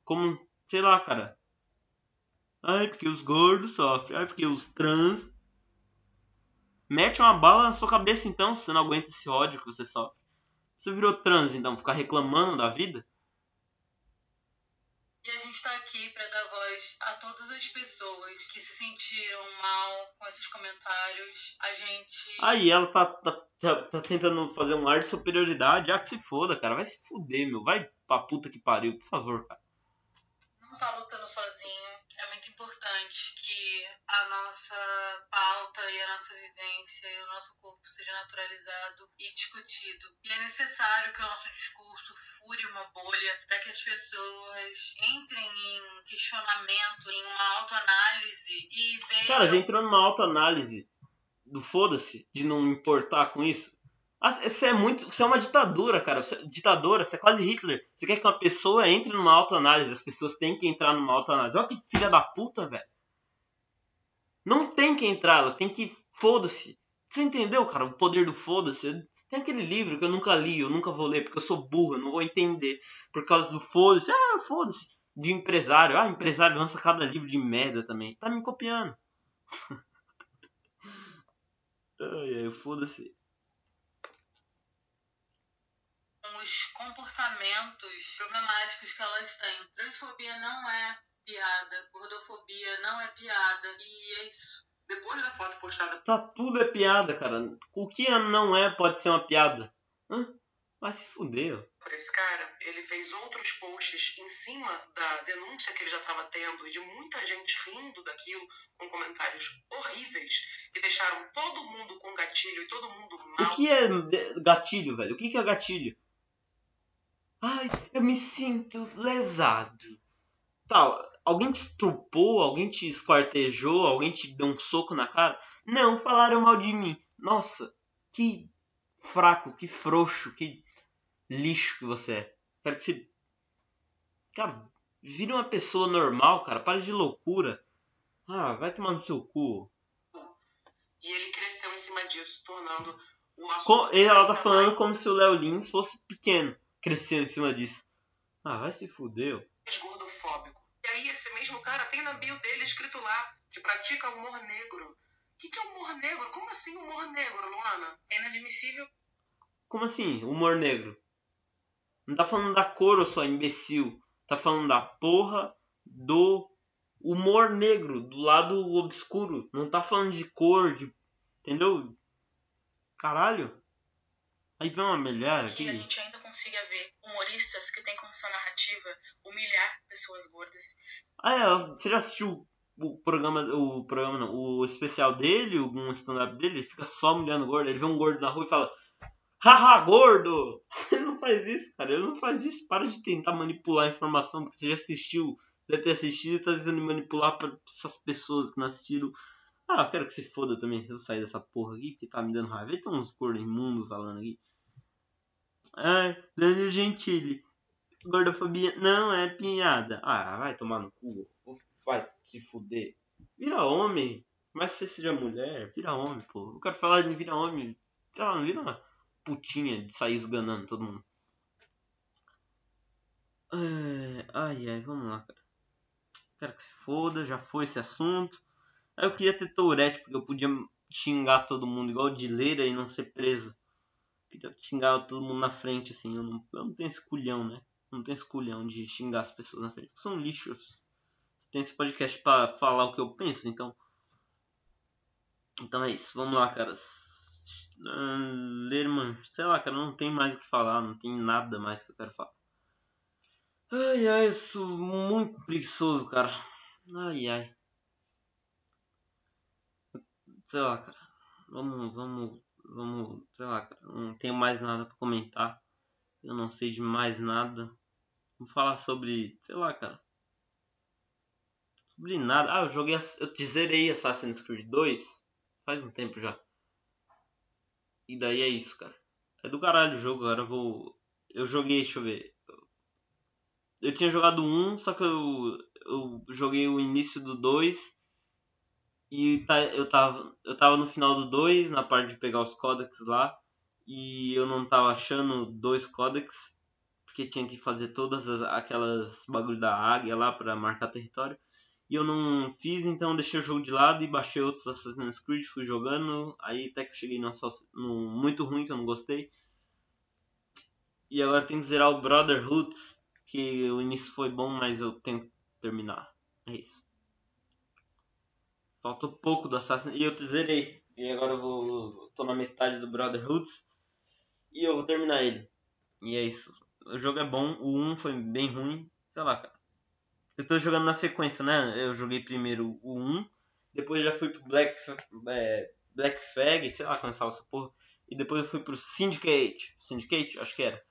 como, sei lá, cara. Ai, porque os gordos sofrem. Ai, porque os trans. Mete uma bala na sua cabeça então, se você não aguenta esse ódio que você sofre. Você virou trans, então, ficar reclamando da vida? Aqui pra dar voz a todas as pessoas que se sentiram mal com esses comentários. A gente. Aí ela tá, tá, tá, tá tentando fazer um ar de superioridade. Ah, que se foda, cara. Vai se fuder, meu. Vai pra puta que pariu, por favor, cara. não tá lutando a nossa pauta e a nossa vivência e o nosso corpo seja naturalizado e discutido. E é necessário que o nosso discurso fure uma bolha para que as pessoas entrem em questionamento, em uma autoanálise e vejam. Cara, já entrou numa autoanálise do foda-se, de não importar com isso. Ah, Você é muito. Você é uma ditadura, cara. Você, ditadora, você é quase Hitler. Você quer que uma pessoa entre numa autoanálise. As pessoas têm que entrar numa autoanálise. Olha que filha da puta, velho. Não tem que entrar, ela tem que. Foda-se. Você entendeu, cara? O poder do foda-se. Tem aquele livro que eu nunca li, eu nunca vou ler, porque eu sou burro, eu não vou entender. Por causa do foda-se. Ah, foda-se. De empresário. Ah, empresário lança cada livro de merda também. Tá me copiando. Ai, ai, foda-se. os comportamentos problemáticos que elas têm. Transfobia não é piada, gordofobia não é piada, e é isso. Depois da foto postada Tá tudo é piada, cara. O que não é pode ser uma piada. Hã? Mas se fudeu. Esse cara, ele fez outros posts em cima da denúncia que ele já estava tendo e de muita gente rindo daquilo, com comentários horríveis, que deixaram todo mundo com gatilho e todo mundo mal. O que é gatilho, velho? O que é gatilho? Ai, eu me sinto lesado. Tal, tá, alguém te estrupou, alguém te esquartejou, alguém te deu um soco na cara? Não, falaram mal de mim. Nossa, que fraco, que frouxo, que lixo que você é. Quero que você. Cara, vira uma pessoa normal, cara. Para de loucura. Ah, vai tomar no seu cu. E ele cresceu em cima disso, tornando o Com, Ela tá falando como se o Léo Lins fosse pequeno. Crescendo em cima disso. Ah, vai se fuder. Gordofóbico. E aí, esse mesmo cara tem na bio dele escrito lá que pratica humor negro. O que, que é humor negro? Como assim humor negro, Luana? É inadmissível. Como assim, humor negro? Não tá falando da cor, ô só imbecil. Tá falando da porra do humor negro, do lado obscuro. Não tá falando de cor, de. Entendeu? Caralho. Aí vem uma melhor aqui. Que a gente ainda consiga ver humoristas que tem como sua narrativa humilhar pessoas gordas. Ah, é, você já assistiu o programa, o programa não, o especial dele, algum stand-up dele, ele fica só humilhando gordo, ele vê um gordo na rua e fala Haha, gordo! Ele não faz isso, cara. Ele não faz isso. Para de tentar manipular a informação, porque você já assistiu, deve ter assistido e tá tentando manipular pra essas pessoas que não assistiram. Ah, eu quero que se foda também. Eu sair dessa porra aqui, que tá me dando raiva. Tem uns gordos imundos falando aqui. Ai, Danilo Gentili. Gordofobia não é piada. Ah, vai tomar no cu. Vai se fuder. Vira homem. Mas se você seja mulher, vira homem, pô. Eu quero falar de vira homem. Sei lá, não vira putinha de sair esganando todo mundo. É, ai, ai, vamos lá, cara. Quero que se foda, já foi esse assunto. Eu queria ter Tourette, porque eu podia xingar todo mundo igual de leira e não ser preso. Queria xingar todo mundo na frente, assim. Eu não, eu não tenho esculhão, né? não tenho esculhão de xingar as pessoas na frente. São lixos. Tem esse podcast pra falar o que eu penso, então. Então é isso. Vamos lá, caras ler, mano. Sei lá, cara, não tem mais o que falar, não tem nada mais que eu quero falar. Ai, ai, eu sou muito preguiçoso, cara. Ai, ai. Sei lá, cara. Vamos, vamos, vamos, sei lá. Não tenho mais nada pra comentar. Eu não sei de mais nada. Vamos falar sobre, sei lá, cara. Sobre nada. Ah, eu joguei, eu zerei Assassin's Creed 2 faz um tempo já. E daí é isso, cara. É do caralho o jogo, agora eu vou. Eu joguei, deixa eu ver. Eu tinha jogado um, só que eu, eu joguei o início do 2. E tá, eu, tava, eu tava no final do 2, na parte de pegar os códex lá. E eu não tava achando dois códex. Porque tinha que fazer todas as, aquelas bagulho da águia lá para marcar território. E eu não fiz, então deixei o jogo de lado e baixei outros Assassin's Creed, fui jogando. Aí até que eu cheguei no, no muito ruim que eu não gostei. E agora tenho que zerar o Brotherhood, que o início foi bom, mas eu tenho que terminar. É isso. Falta pouco do Assassin's e eu zerei. E agora eu vou. tô na metade do Brotherhood e eu vou terminar ele. E é isso. O jogo é bom, o 1 foi bem ruim. Sei lá, cara. Eu tô jogando na sequência, né? Eu joguei primeiro o 1, depois já fui pro Black, é, Black Flag, sei lá como é fala essa porra. E depois eu fui pro Syndicate. Syndicate? Acho que era.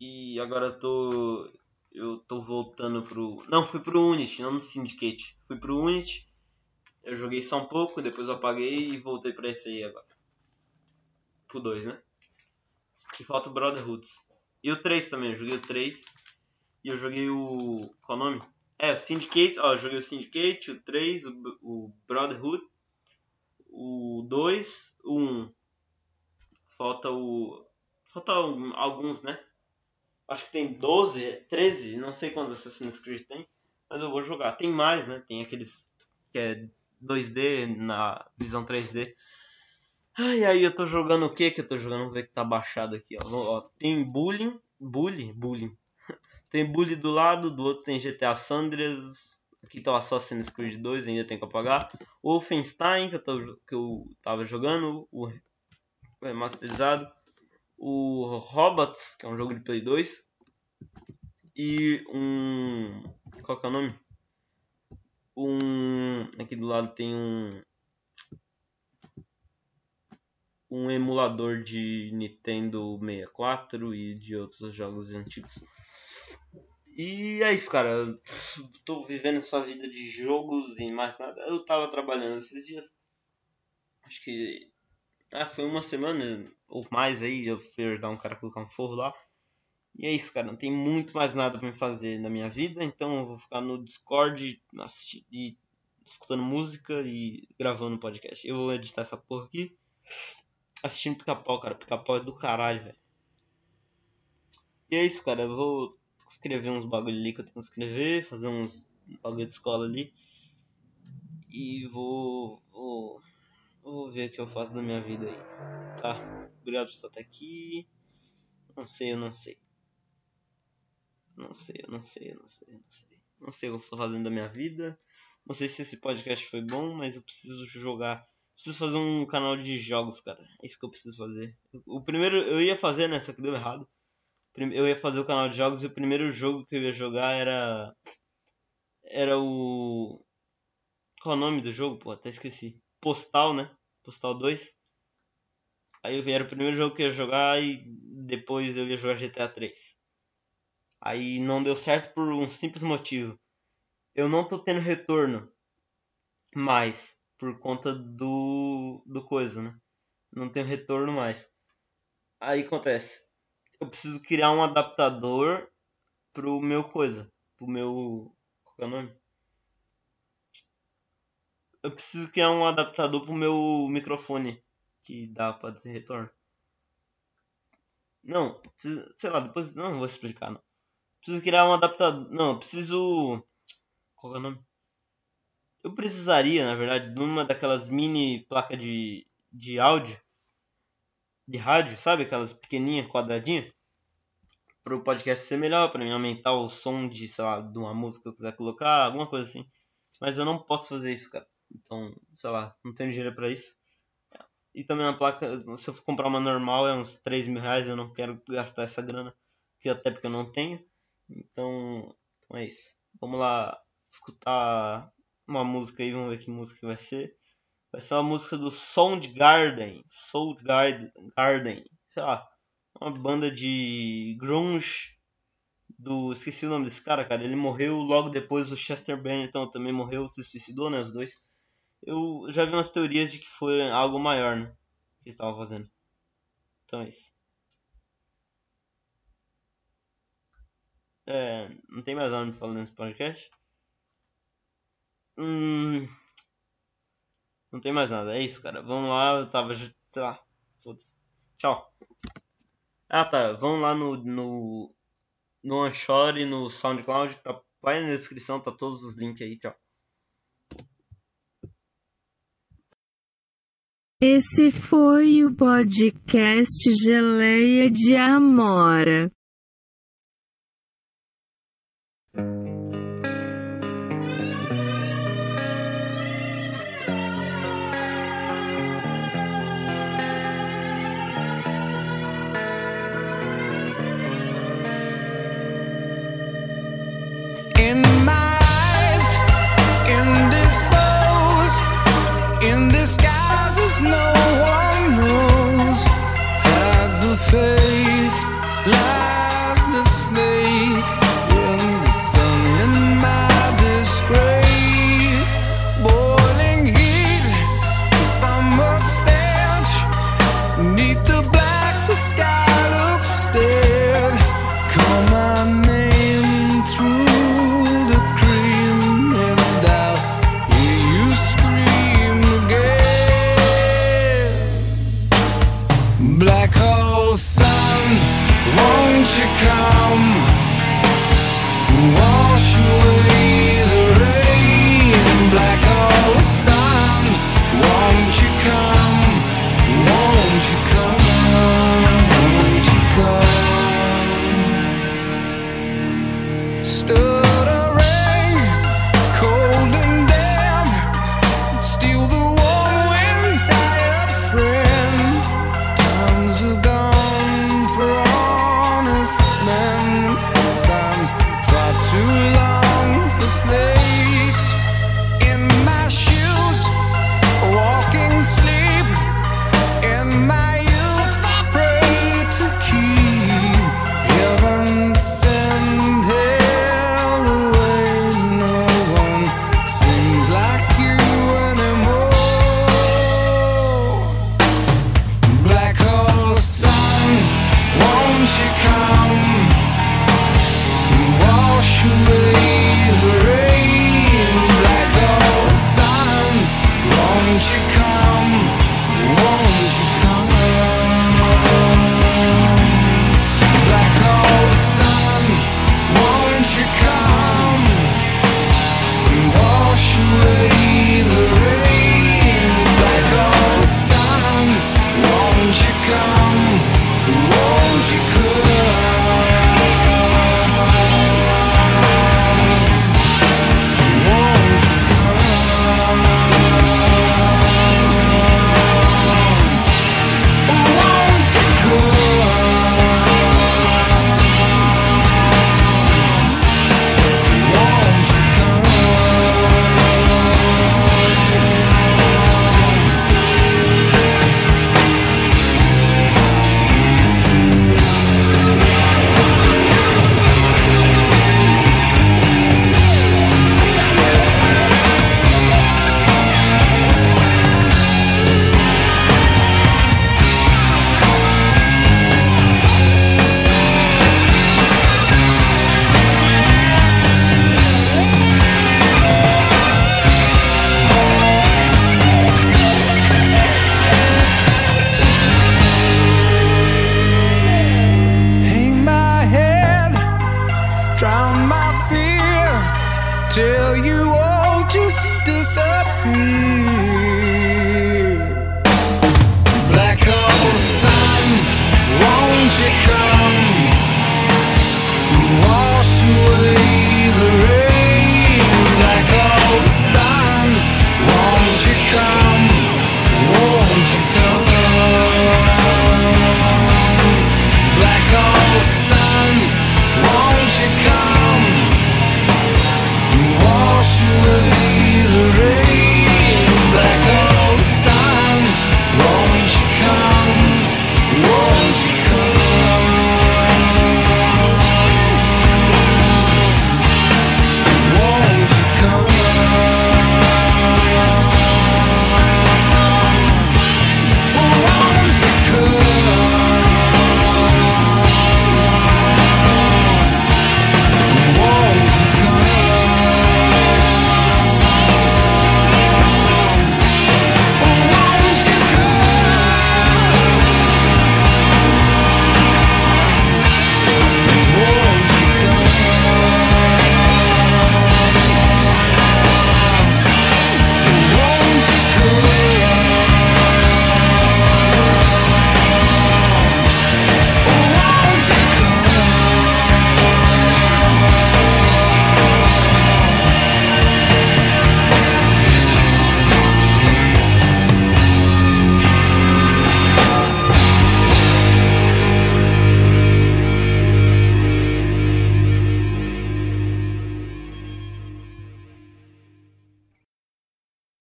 E agora eu tô. Eu tô voltando pro. Não, fui pro Unity, não no Syndicate. Fui pro Unity. Eu joguei só um pouco, depois eu apaguei e voltei pra esse aí agora. Pro 2, né? E falta o Brotherhoods. E o 3 também, eu joguei o 3. E eu joguei o. Qual o nome? É, o Syndicate. Ó, eu joguei o Syndicate, o 3, o, o Brotherhood, o 2, o 1. Falta o. Falta alguns, né? Acho que tem 12, 13, não sei quantos Assassin's Creed tem. Mas eu vou jogar. Tem mais, né? Tem aqueles que é 2D na visão 3D. Ai, aí eu tô jogando o que que eu tô jogando? Vamos ver que tá baixado aqui, ó. ó tem Bullying. Bully? Bullying. Tem Bully do lado, do outro tem GTA Sanders. Aqui tá o Assassin's Creed 2, ainda tem que apagar. Wolfenstein, que eu, tô, que eu tava jogando, o remasterizado. o Robots, que é um jogo de Play 2, e um. Qual que é o nome? Um. Aqui do lado tem um. Um emulador de Nintendo 64 e de outros jogos antigos. E é isso, cara. Eu tô vivendo essa vida de jogos e mais nada. Eu tava trabalhando esses dias. Acho que. Ah, foi uma semana ou mais aí. Eu fui ajudar um cara a colocar um forro lá. E é isso, cara. Não tem muito mais nada pra me fazer na minha vida. Então eu vou ficar no Discord assistindo, e escutando música e gravando podcast. Eu vou editar essa porra aqui. Assistindo pica-pau, cara. Pica-pau é do caralho, velho. E é isso, cara. Eu vou escrever uns bagulho ali que eu tenho que escrever. Fazer uns bagulho de escola ali. E vou, vou, vou ver o que eu faço da minha vida aí. Tá? Obrigado por estar aqui. Não sei, eu não sei. Não sei, eu não sei, eu não sei, eu não sei. Não sei o que eu estou fazendo da minha vida. Não sei se esse podcast foi bom, mas eu preciso jogar. Preciso fazer um canal de jogos, cara. É isso que eu preciso fazer. O primeiro eu ia fazer, né? Só que deu errado. Eu ia fazer o canal de jogos e o primeiro jogo que eu ia jogar era. Era o. Qual é o nome do jogo? Pô, até esqueci. Postal, né? Postal 2. Aí era o primeiro jogo que eu ia jogar e depois eu ia jogar GTA 3. Aí não deu certo por um simples motivo. Eu não tô tendo retorno mais por conta do do coisa, né? Não tenho retorno mais. Aí acontece. Eu preciso criar um adaptador pro meu coisa, pro meu qual é o nome? Eu preciso criar um adaptador pro meu microfone que dá para ter retorno. Não, sei lá, depois não vou explicar não. Preciso criar um adaptador. Não, preciso. Qual é o nome? Eu precisaria, na verdade, de uma daquelas mini placas de, de áudio. De rádio, sabe? Aquelas pequenininhas, quadradinhas. Para o podcast ser melhor, para mim aumentar o som de, sei lá, de uma música que eu quiser colocar, alguma coisa assim. Mas eu não posso fazer isso, cara. Então, sei lá, não tenho dinheiro para isso. E também uma placa, se eu for comprar uma normal é uns 3 mil reais, eu não quero gastar essa grana. Até porque eu não tenho. Então, então é isso. Vamos lá escutar uma música aí, vamos ver que música vai ser. Vai ser uma música do Soundgarden. Soundgarden, sei lá. Uma banda de grunge do. Esqueci o nome desse cara, cara. Ele morreu logo depois do Chester Bennington também morreu, se suicidou, né? Os dois. Eu já vi umas teorias de que foi algo maior, né? Que estava fazendo. Então é isso. É, não tem mais nada me falando nesse podcast. Hum, não tem mais nada. É isso, cara. Vamos lá. Eu tava. Sei lá. Foda-se. Tchau. Ah, tá. Vamos lá no. No, no Anchor e no SoundCloud. Tá, vai na descrição. Tá todos os links aí. Tchau. Esse foi o podcast Geleia de Amora.